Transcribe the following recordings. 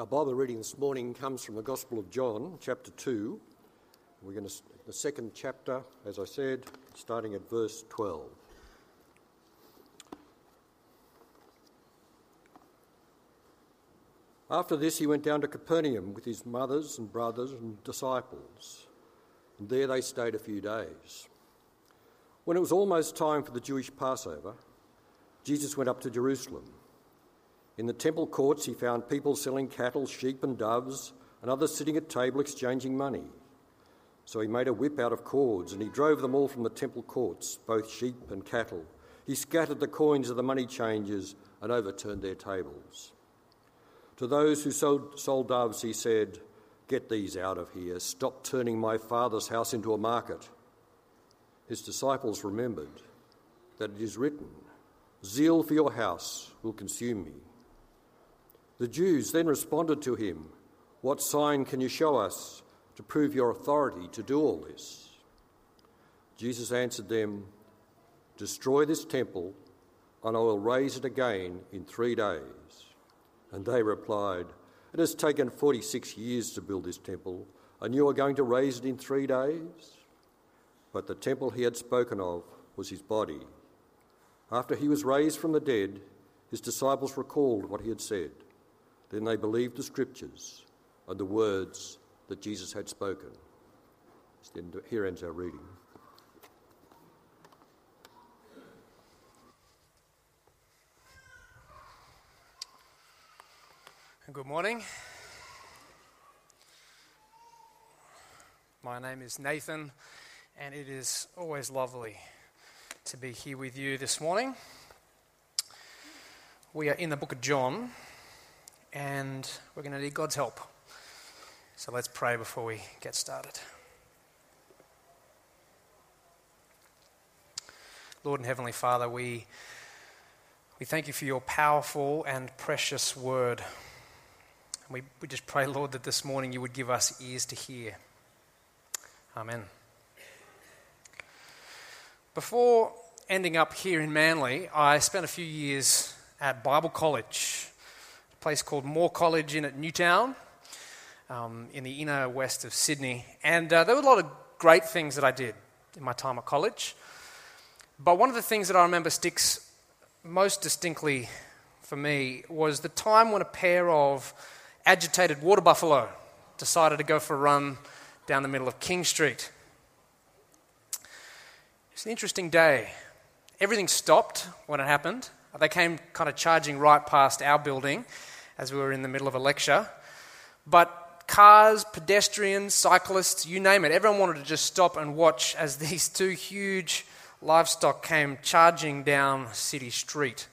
Our Bible reading this morning comes from the Gospel of John, chapter 2. We're going to, the second chapter, as I said, starting at verse 12. After this, he went down to Capernaum with his mothers and brothers and disciples, and there they stayed a few days. When it was almost time for the Jewish Passover, Jesus went up to Jerusalem. In the temple courts, he found people selling cattle, sheep, and doves, and others sitting at table exchanging money. So he made a whip out of cords, and he drove them all from the temple courts, both sheep and cattle. He scattered the coins of the money changers and overturned their tables. To those who sold, sold doves, he said, Get these out of here. Stop turning my father's house into a market. His disciples remembered that it is written, Zeal for your house will consume me. The Jews then responded to him, What sign can you show us to prove your authority to do all this? Jesus answered them, Destroy this temple, and I will raise it again in three days. And they replied, It has taken 46 years to build this temple, and you are going to raise it in three days? But the temple he had spoken of was his body. After he was raised from the dead, his disciples recalled what he had said. Then they believed the scriptures and the words that Jesus had spoken. Here ends our reading. Good morning. My name is Nathan, and it is always lovely to be here with you this morning. We are in the book of John, and we're going to need God's help. So let's pray before we get started. Lord and Heavenly Father, we, we thank you for your powerful and precious word. We, we just pray, Lord, that this morning you would give us ears to hear. Amen. Before ending up here in Manly, I spent a few years at Bible College, place called Moore College in at Newtown, um, in the inner west of Sydney. And uh, there were a lot of great things that I did in my time at college. But one of the things that I remember sticks most distinctly for me was the time when a pair of agitated water buffalo decided to go for a run down the middle of King Street. It's an interesting day. Everything stopped when it happened. They came kind of charging right past our building as we were in the middle of a lecture. But cars, pedestrians, cyclists, you name it, everyone wanted to just stop and watch as these two huge livestock came charging down City Street.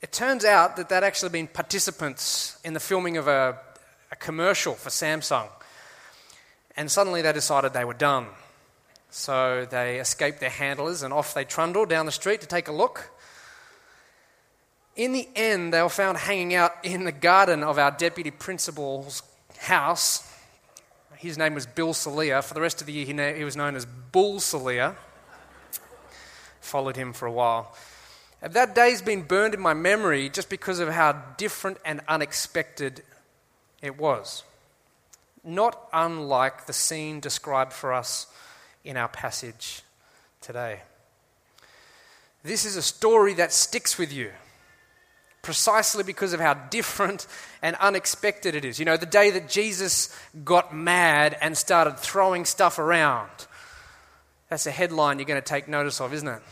It turns out that they'd actually been participants in the filming of a, a commercial for Samsung. And suddenly they decided they were done. So they escaped their handlers and off they trundled down the street to take a look. In the end, they were found hanging out in the garden of our deputy principal's house. His name was Bill Salier. For the rest of the year, he was known as Bull Salier. Followed him for a while. That day's been burned in my memory just because of how different and unexpected it was. Not unlike the scene described for us in our passage today. This is a story that sticks with you precisely because of how different and unexpected it is. You know, the day that Jesus got mad and started throwing stuff around. That's a headline you're going to take notice of, isn't it?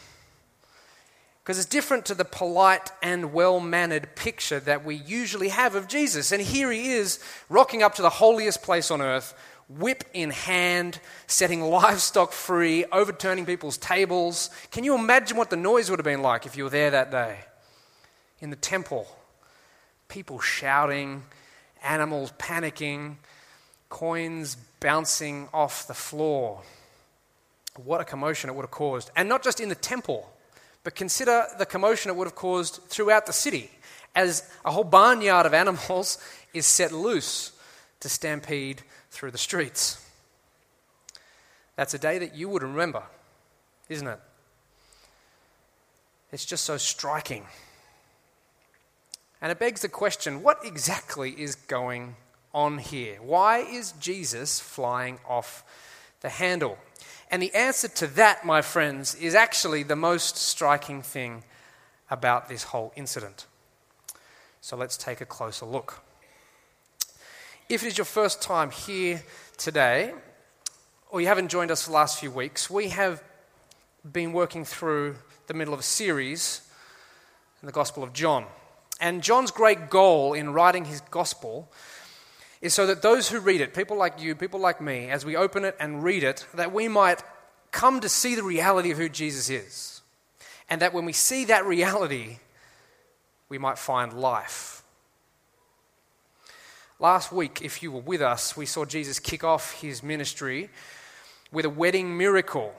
because it's different to the polite and well mannered picture that we usually have of Jesus. And here he is, rocking up to the holiest place on earth, whip in hand, setting livestock free, overturning people's tables. Can you imagine what the noise would have been like if you were there that day? In the temple, people shouting, animals panicking, coins bouncing off the floor. What a commotion it would have caused. And not just in the temple but consider the commotion it would have caused throughout the city as a whole barnyard of animals is set loose to stampede through the streets. That's a day that you would remember, isn't it? It's just so striking. And it begs the question what exactly is going on here? Why is Jesus flying off the handle? And the answer to that, my friends, is actually the most striking thing about this whole incident. So let's take a closer look. If it is your first time here today, or you haven't joined us for the last few weeks, we have been working through the middle of a series in the Gospel of John. And John's great goal in writing his Gospel is so that those who read it, people like you, people like me, as we open it and read it, that we might come to see the reality of who Jesus is. And that when we see that reality, we might find life. Last week, if you were with us, we saw Jesus kick off his ministry with a wedding miracle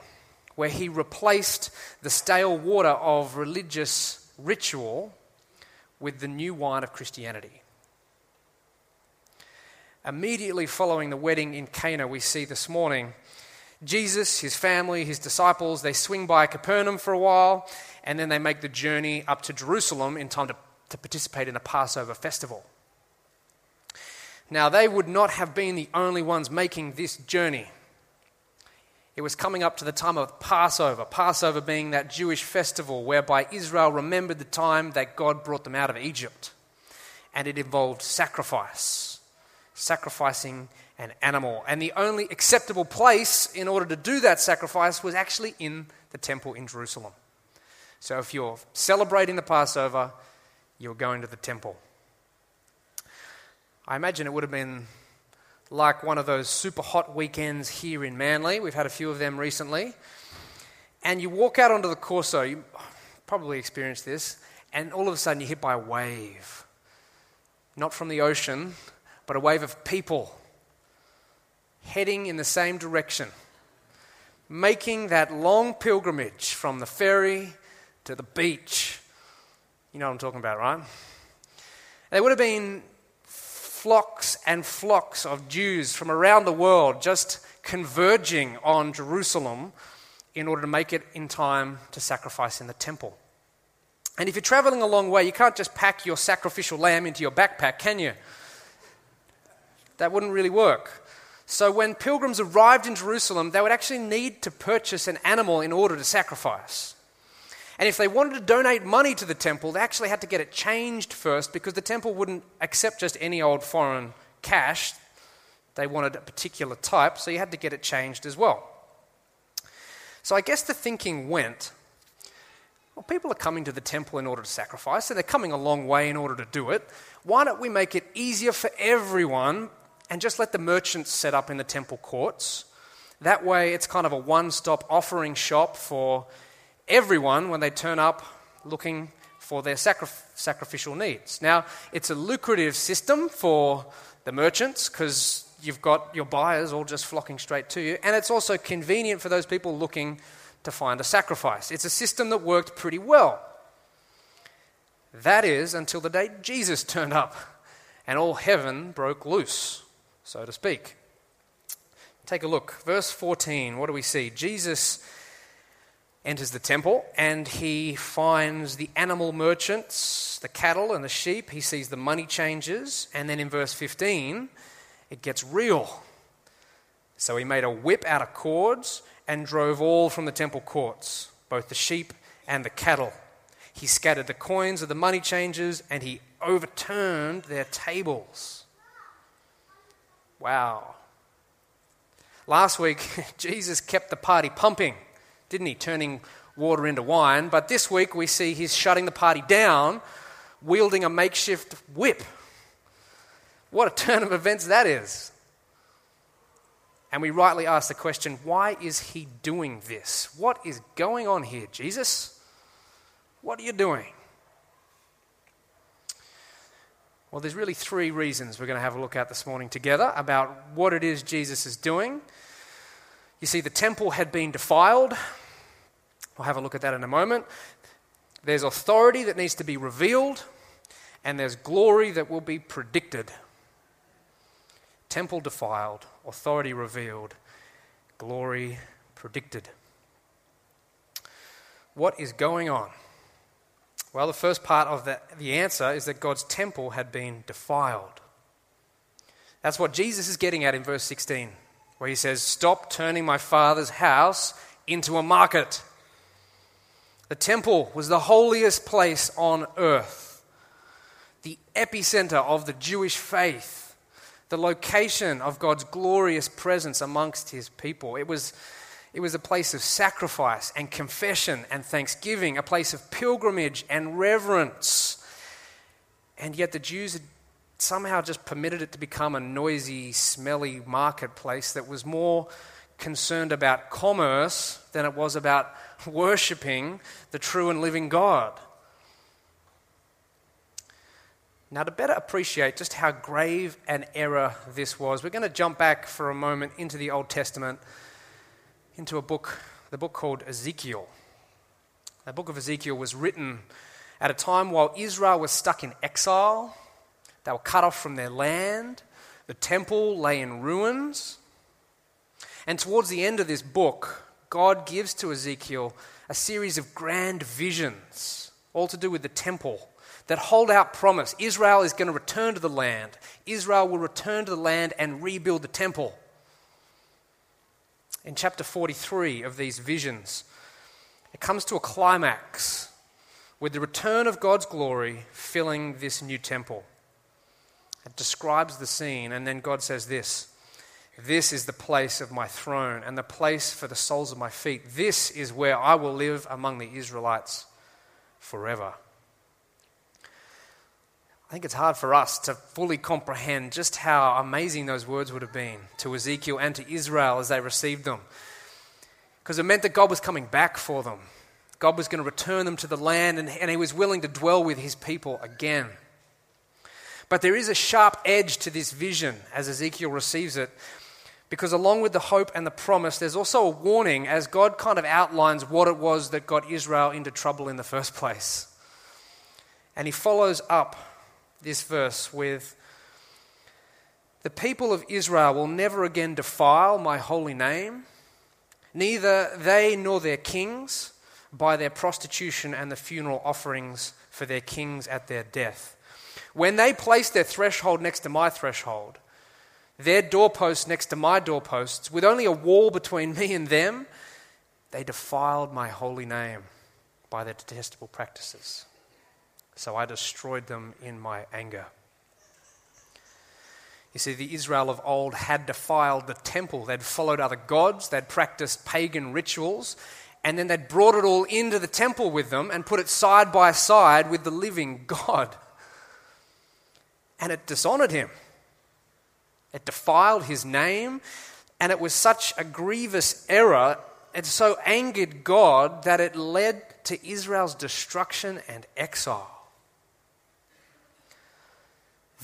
where he replaced the stale water of religious ritual with the new wine of Christianity. Immediately following the wedding in Cana, we see this morning Jesus, his family, his disciples, they swing by Capernaum for a while, and then they make the journey up to Jerusalem in time to, to participate in the Passover festival. Now, they would not have been the only ones making this journey. It was coming up to the time of Passover, Passover being that Jewish festival whereby Israel remembered the time that God brought them out of Egypt. And it involved sacrifice sacrificing an animal. And the only acceptable place in order to do that sacrifice was actually in the temple in Jerusalem. So if you're celebrating the Passover, you're going to the temple. I imagine it would have been like one of those super hot weekends here in Manly. We've had a few of them recently. And you walk out onto the Corso, you probably experienced this, and all of a sudden you're hit by a wave. Not from the ocean, but a wave of people heading in the same direction, making that long pilgrimage from the ferry to the beach. You know what I'm talking about, right? There would have been flocks and flocks of Jews from around the world just converging on Jerusalem in order to make it in time to sacrifice in the temple. And if you're traveling a long way, you can't just pack your sacrificial lamb into your backpack, can you? That wouldn't really work. So when pilgrims arrived in Jerusalem, they would actually need to purchase an animal in order to sacrifice. And if they wanted to donate money to the temple, they actually had to get it changed first because the temple wouldn't accept just any old foreign cash. They wanted a particular type, so you had to get it changed as well. So I guess the thinking went well, people are coming to the temple in order to sacrifice, and they're coming a long way in order to do it. Why don't we make it easier for everyone and just let the merchants set up in the temple courts. That way, it's kind of a one stop offering shop for everyone when they turn up looking for their sacri- sacrificial needs. Now, it's a lucrative system for the merchants because you've got your buyers all just flocking straight to you, and it's also convenient for those people looking to find a sacrifice. It's a system that worked pretty well. That is until the day Jesus turned up and all heaven broke loose so to speak. Take a look. Verse 14, what do we see? Jesus enters the temple and he finds the animal merchants, the cattle and the sheep. He sees the money changers. And then in verse 15, it gets real. So he made a whip out of cords and drove all from the temple courts, both the sheep and the cattle. He scattered the coins of the money changers and he overturned their tables. Wow. Last week, Jesus kept the party pumping, didn't he? Turning water into wine. But this week, we see he's shutting the party down, wielding a makeshift whip. What a turn of events that is. And we rightly ask the question why is he doing this? What is going on here, Jesus? What are you doing? Well, there's really three reasons we're going to have a look at this morning together about what it is Jesus is doing. You see, the temple had been defiled. We'll have a look at that in a moment. There's authority that needs to be revealed, and there's glory that will be predicted. Temple defiled, authority revealed, glory predicted. What is going on? Well, the first part of the, the answer is that God's temple had been defiled. That's what Jesus is getting at in verse 16, where he says, Stop turning my father's house into a market. The temple was the holiest place on earth, the epicenter of the Jewish faith, the location of God's glorious presence amongst his people. It was, it was a place of sacrifice and confession and thanksgiving, a place of pilgrimage and reverence. And yet the Jews had somehow just permitted it to become a noisy, smelly marketplace that was more concerned about commerce than it was about worshipping the true and living God. Now, to better appreciate just how grave an error this was, we're going to jump back for a moment into the Old Testament, into a book, the book called Ezekiel. The book of Ezekiel was written at a time while Israel was stuck in exile, they were cut off from their land, the temple lay in ruins. And towards the end of this book, God gives to Ezekiel a series of grand visions, all to do with the temple, that hold out promise. Israel is going to return to the land. Israel will return to the land and rebuild the temple. In chapter 43 of these visions, it comes to a climax with the return of God's glory filling this new temple. It describes the scene, and then God says this this is the place of my throne and the place for the soles of my feet. This is where I will live among the Israelites forever. I think it's hard for us to fully comprehend just how amazing those words would have been to Ezekiel and to Israel as they received them. Because it meant that God was coming back for them. God was going to return them to the land, and, and He was willing to dwell with His people again. But there is a sharp edge to this vision as Ezekiel receives it because along with the hope and the promise, there's also a warning as God kind of outlines what it was that got Israel into trouble in the first place. And he follows up this verse with The people of Israel will never again defile my holy name, neither they nor their kings by their prostitution and the funeral offerings for their kings at their death. When they place their threshold next to my threshold, their doorposts next to my doorposts, with only a wall between me and them, they defiled my holy name by their detestable practices. So I destroyed them in my anger. You see, the Israel of old had defiled the temple. They'd followed other gods, they'd practiced pagan rituals, and then they'd brought it all into the temple with them and put it side by side with the living God. And it dishonored him. It defiled his name, and it was such a grievous error. It so angered God that it led to Israel's destruction and exile.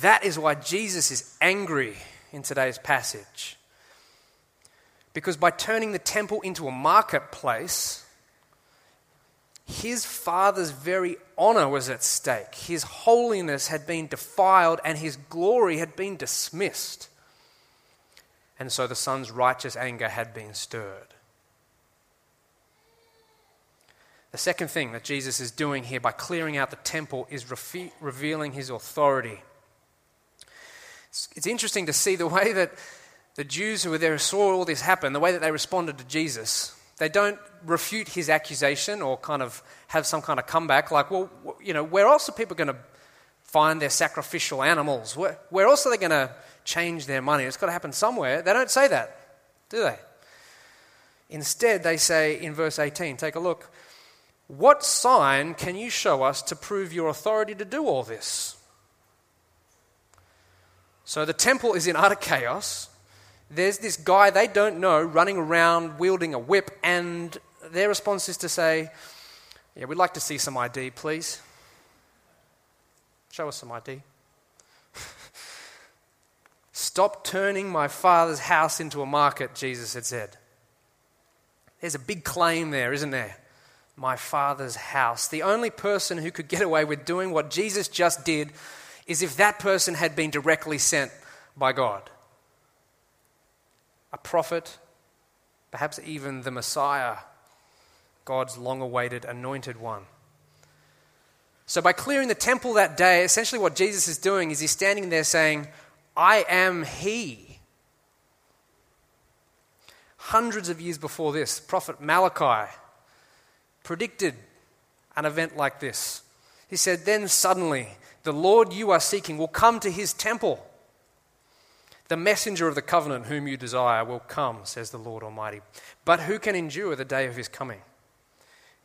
That is why Jesus is angry in today's passage. Because by turning the temple into a marketplace, his father's very honor was at stake. His holiness had been defiled and his glory had been dismissed and so the son's righteous anger had been stirred. The second thing that Jesus is doing here by clearing out the temple is revealing his authority. It's, it's interesting to see the way that the Jews who were there saw all this happen, the way that they responded to Jesus. They don't refute his accusation or kind of have some kind of comeback like, well, you know, where else are people going to find their sacrificial animals? Where, where else are they going to change their money. It's got to happen somewhere. They don't say that, do they? Instead, they say in verse 18, take a look. What sign can you show us to prove your authority to do all this? So the temple is in utter chaos. There's this guy they don't know running around wielding a whip, and their response is to say, Yeah, we'd like to see some ID, please. Show us some ID. Stop turning my father's house into a market, Jesus had said. There's a big claim there, isn't there? My father's house. The only person who could get away with doing what Jesus just did is if that person had been directly sent by God. A prophet, perhaps even the Messiah, God's long awaited anointed one. So, by clearing the temple that day, essentially what Jesus is doing is he's standing there saying, I am He. Hundreds of years before this, Prophet Malachi predicted an event like this. He said, Then suddenly, the Lord you are seeking will come to his temple. The messenger of the covenant whom you desire will come, says the Lord Almighty. But who can endure the day of his coming?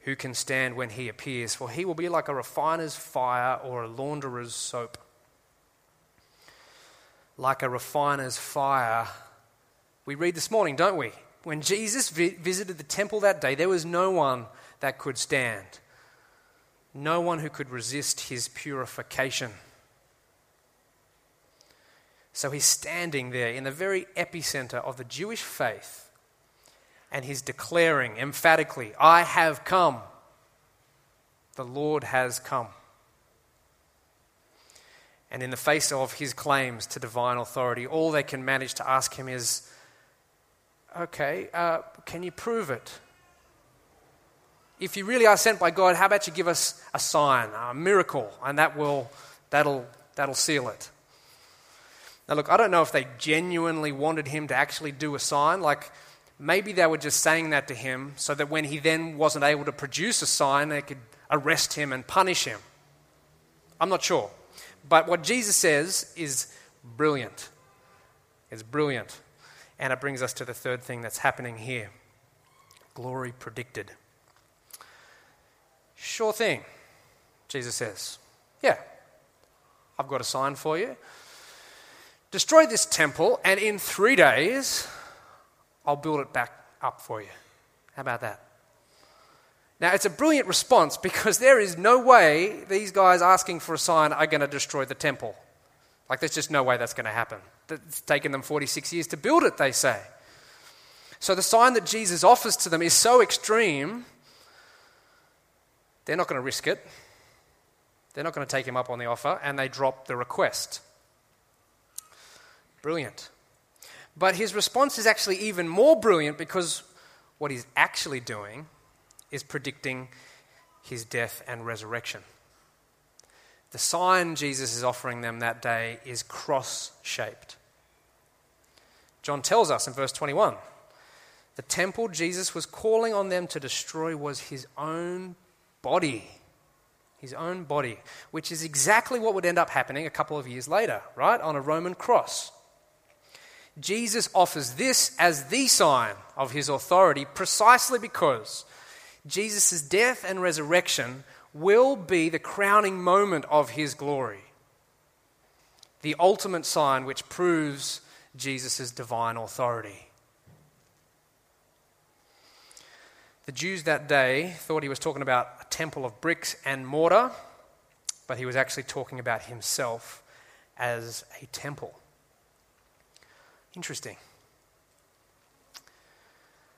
Who can stand when he appears? For he will be like a refiner's fire or a launderer's soap. Like a refiner's fire. We read this morning, don't we? When Jesus vi- visited the temple that day, there was no one that could stand, no one who could resist his purification. So he's standing there in the very epicenter of the Jewish faith and he's declaring emphatically, I have come. The Lord has come. And in the face of his claims to divine authority, all they can manage to ask him is, Okay, uh, can you prove it? If you really are sent by God, how about you give us a sign, a miracle, and that will, that'll, that'll seal it. Now, look, I don't know if they genuinely wanted him to actually do a sign. Like, maybe they were just saying that to him so that when he then wasn't able to produce a sign, they could arrest him and punish him. I'm not sure. But what Jesus says is brilliant. It's brilliant. And it brings us to the third thing that's happening here glory predicted. Sure thing, Jesus says. Yeah, I've got a sign for you. Destroy this temple, and in three days, I'll build it back up for you. How about that? Now, it's a brilliant response because there is no way these guys asking for a sign are going to destroy the temple. Like, there's just no way that's going to happen. It's taken them 46 years to build it, they say. So, the sign that Jesus offers to them is so extreme, they're not going to risk it. They're not going to take him up on the offer, and they drop the request. Brilliant. But his response is actually even more brilliant because what he's actually doing is predicting his death and resurrection. The sign Jesus is offering them that day is cross shaped. John tells us in verse 21 the temple Jesus was calling on them to destroy was his own body. His own body, which is exactly what would end up happening a couple of years later, right? On a Roman cross. Jesus offers this as the sign of his authority precisely because Jesus' death and resurrection will be the crowning moment of his glory. The ultimate sign which proves Jesus' divine authority. The Jews that day thought he was talking about a temple of bricks and mortar, but he was actually talking about himself as a temple. Interesting.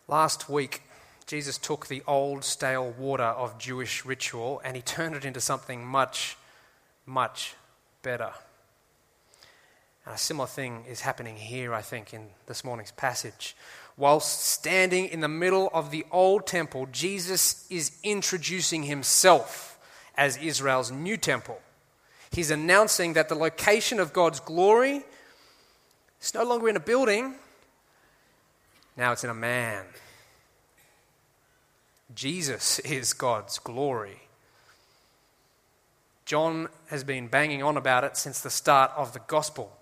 Last week, Jesus took the old stale water of Jewish ritual and he turned it into something much, much better. And a similar thing is happening here, I think, in this morning's passage. Whilst standing in the middle of the old temple, Jesus is introducing himself as Israel's new temple. He's announcing that the location of God's glory it's no longer in a building, now it's in a man. Jesus is God's glory. John has been banging on about it since the start of the gospel.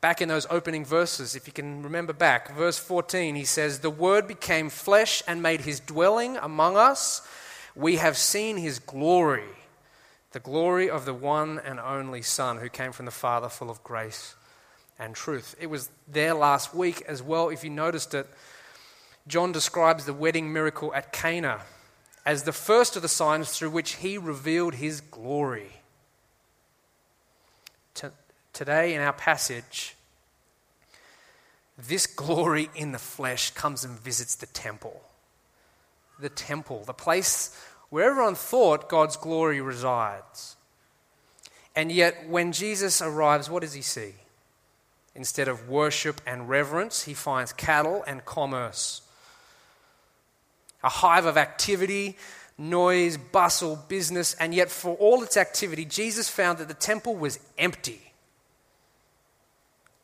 Back in those opening verses, if you can remember back, verse 14, he says, The Word became flesh and made his dwelling among us. We have seen his glory, the glory of the one and only Son who came from the Father, full of grace and truth. It was there last week as well, if you noticed it. John describes the wedding miracle at Cana as the first of the signs through which he revealed his glory. today, in our passage, this glory in the flesh comes and visits the temple. The temple, the place where everyone thought God's glory resides. And yet, when Jesus arrives, what does he see? Instead of worship and reverence, he finds cattle and commerce. A hive of activity, noise, bustle, business, and yet for all its activity, Jesus found that the temple was empty.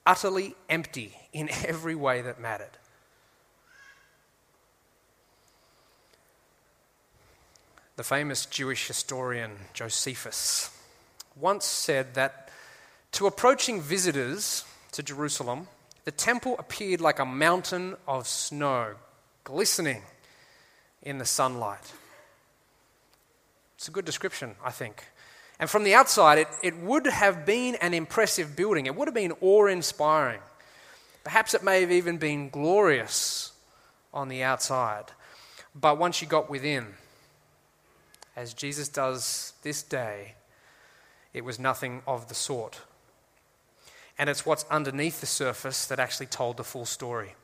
Utterly empty in every way that mattered. The famous Jewish historian Josephus once said that to approaching visitors to Jerusalem, the temple appeared like a mountain of snow, glistening in the sunlight. It's a good description, I think. And from the outside, it, it would have been an impressive building. It would have been awe inspiring. Perhaps it may have even been glorious on the outside. But once you got within, as Jesus does this day, it was nothing of the sort. And it's what's underneath the surface that actually told the full story.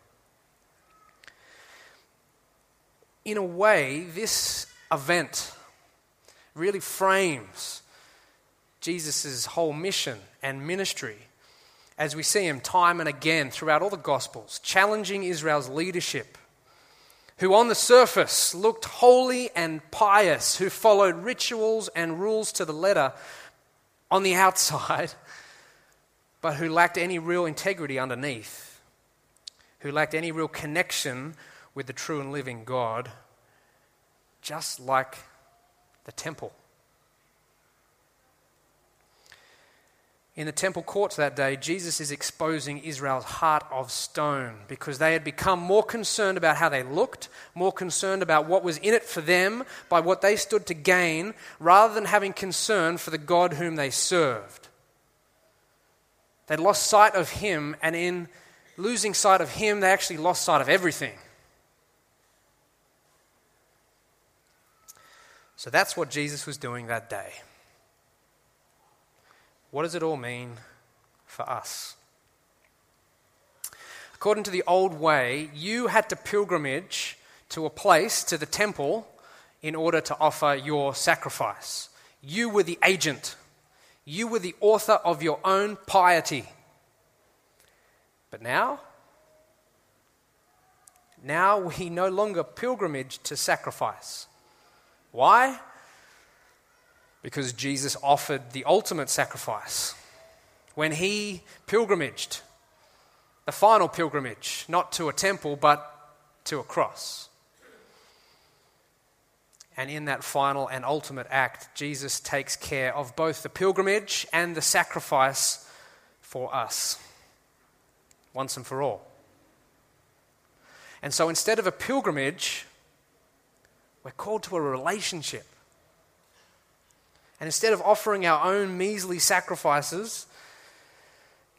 In a way, this event really frames Jesus' whole mission and ministry as we see him time and again throughout all the Gospels, challenging Israel's leadership, who on the surface looked holy and pious, who followed rituals and rules to the letter on the outside, but who lacked any real integrity underneath, who lacked any real connection with the true and living God, just like the temple. In the temple courts that day, Jesus is exposing Israel's heart of stone because they had become more concerned about how they looked, more concerned about what was in it for them by what they stood to gain, rather than having concern for the God whom they served. They lost sight of Him, and in losing sight of Him, they actually lost sight of everything. So that's what Jesus was doing that day. What does it all mean for us? According to the old way, you had to pilgrimage to a place, to the temple, in order to offer your sacrifice. You were the agent, you were the author of your own piety. But now, now we no longer pilgrimage to sacrifice. Why? Because Jesus offered the ultimate sacrifice when he pilgrimaged, the final pilgrimage, not to a temple, but to a cross. And in that final and ultimate act, Jesus takes care of both the pilgrimage and the sacrifice for us, once and for all. And so instead of a pilgrimage, we're called to a relationship. And instead of offering our own measly sacrifices,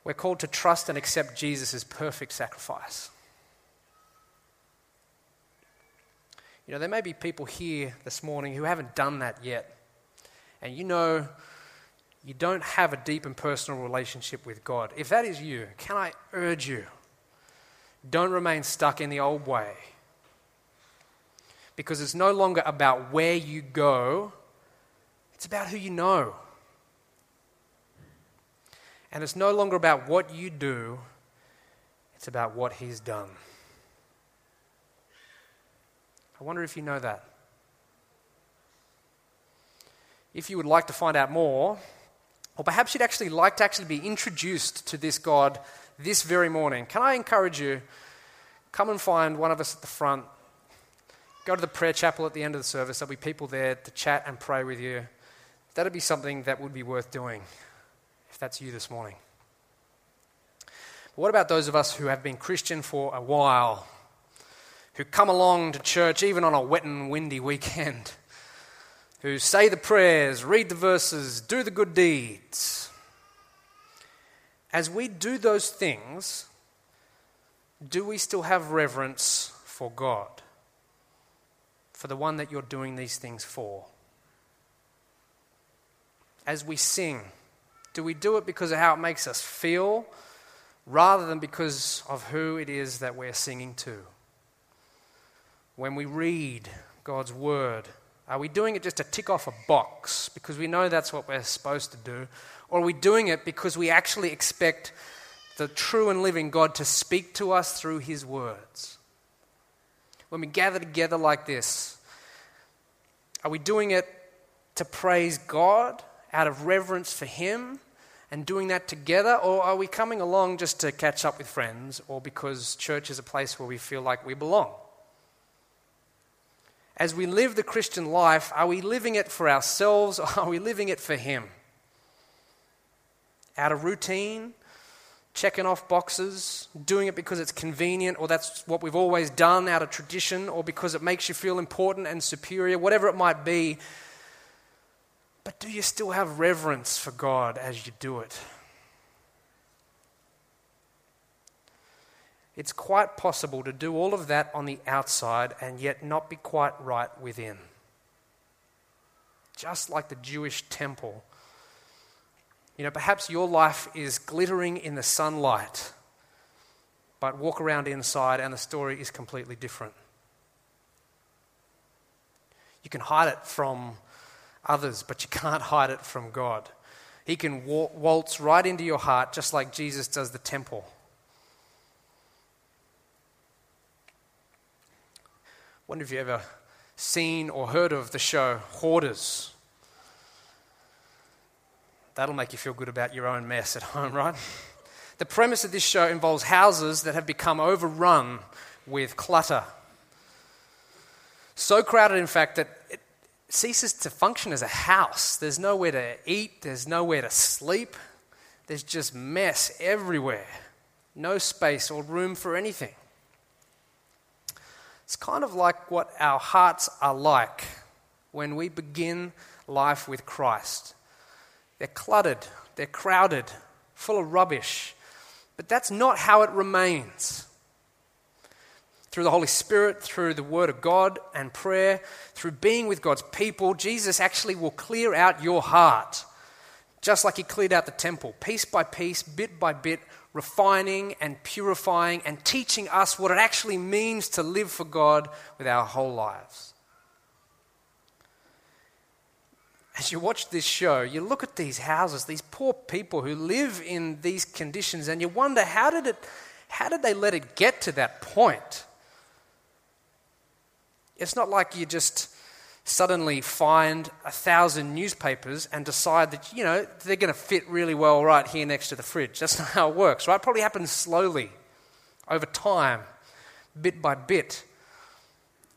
we're called to trust and accept Jesus' perfect sacrifice. You know, there may be people here this morning who haven't done that yet. And you know you don't have a deep and personal relationship with God. If that is you, can I urge you? Don't remain stuck in the old way because it's no longer about where you go, it's about who you know. And it's no longer about what you do, it's about what He's done. I wonder if you know that. If you would like to find out more, or perhaps you'd actually like to actually be introduced to this God this very morning, can I encourage you? Come and find one of us at the front Go to the prayer chapel at the end of the service. There'll be people there to chat and pray with you. That'd be something that would be worth doing if that's you this morning. But what about those of us who have been Christian for a while, who come along to church even on a wet and windy weekend, who say the prayers, read the verses, do the good deeds? As we do those things, do we still have reverence for God? for the one that you're doing these things for. As we sing, do we do it because of how it makes us feel rather than because of who it is that we're singing to? When we read God's word, are we doing it just to tick off a box because we know that's what we're supposed to do? Or are we doing it because we actually expect the true and living God to speak to us through his words? when we gather together like this, Are we doing it to praise God out of reverence for Him and doing that together? Or are we coming along just to catch up with friends or because church is a place where we feel like we belong? As we live the Christian life, are we living it for ourselves or are we living it for Him? Out of routine, checking off boxes, doing it because it's convenient or that's what we've always done out of tradition or because it makes you feel important and superior, whatever it might be. But do you still have reverence for God as you do it? It's quite possible to do all of that on the outside and yet not be quite right within. Just like the Jewish temple you know, perhaps your life is glittering in the sunlight, but walk around inside and the story is completely different. You can hide it from others, but you can't hide it from God. He can waltz right into your heart just like Jesus does the temple. Wonder if you've ever seen or heard of the show Hoarders. That'll make you feel good about your own mess at home, right? The premise of this show involves houses that have become overrun with clutter. So crowded, in fact, that it ceases to function as a house. There's nowhere to eat, there's nowhere to sleep, there's just mess everywhere. No space or room for anything. It's kind of like what our hearts are like when we begin life with Christ. They're cluttered, they're crowded, full of rubbish. But that's not how it remains. Through the Holy Spirit, through the Word of God and prayer, through being with God's people, Jesus actually will clear out your heart, just like He cleared out the temple, piece by piece, bit by bit, refining and purifying and teaching us what it actually means to live for God with our whole lives. as you watch this show, you look at these houses, these poor people who live in these conditions, and you wonder how did, it, how did they let it get to that point? It's not like you just suddenly find a thousand newspapers and decide that, you know, they're going to fit really well right here next to the fridge. That's not how it works, right? It probably happens slowly, over time, bit by bit,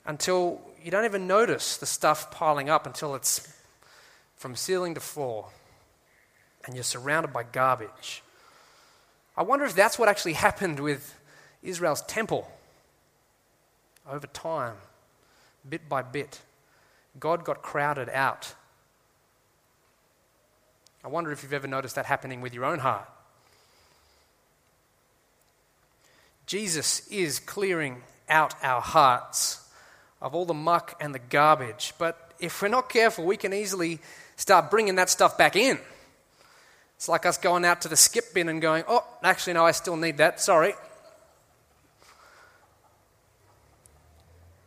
until you don't even notice the stuff piling up until it's from ceiling to floor, and you're surrounded by garbage. I wonder if that's what actually happened with Israel's temple. Over time, bit by bit, God got crowded out. I wonder if you've ever noticed that happening with your own heart. Jesus is clearing out our hearts of all the muck and the garbage, but if we're not careful, we can easily start bringing that stuff back in. It's like us going out to the skip bin and going, oh, actually, no, I still need that, sorry.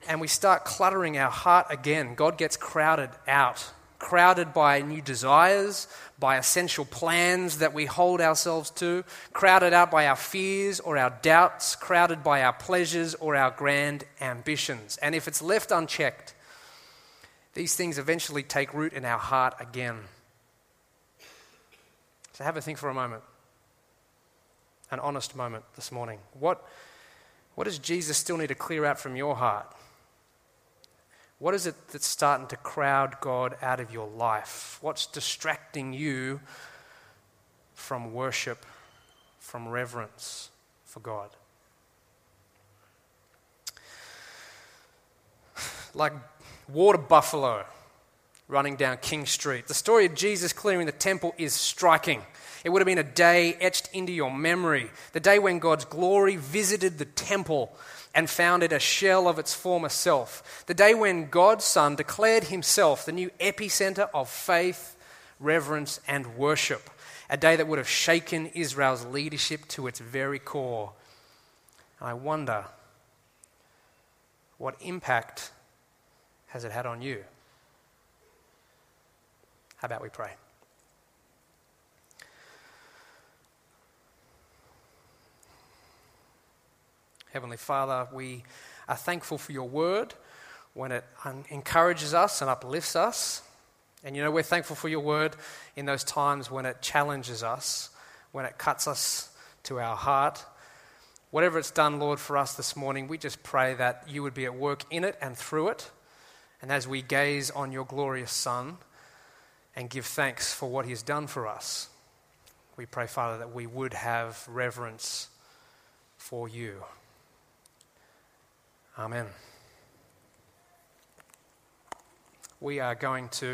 And we start cluttering our heart again. God gets crowded out, crowded by new desires, by essential plans that we hold ourselves to, crowded out by our fears or our doubts, crowded by our pleasures or our grand ambitions. And if it's left unchecked, these things eventually take root in our heart again. So have a think for a moment, an honest moment this morning. What, what does Jesus still need to clear out from your heart? What is it that's starting to crowd God out of your life? What's distracting you from worship, from reverence for God? Like water buffalo running down King Street. The story of Jesus clearing the temple is striking. It would have been a day etched into your memory, the day when God's glory visited the temple and found it a shell of its former self, the day when God's Son declared himself the new epicenter of faith, reverence, and worship, a day that would have shaken Israel's leadership to its very core. I wonder what impact has it had on you? How about we pray? Heavenly Father, we are thankful for your word. when it encourages us and uplifts us. And you know, we're thankful for your word in those times when it challenges us, when it cuts us to our heart. Whatever it's done, Lord, for us this morning, we just pray that you would be at work in it and through it. And as we gaze on your glorious Son and give thanks for what he has done for us, we pray, Father, that we would have reverence for you. Amen. We are going to.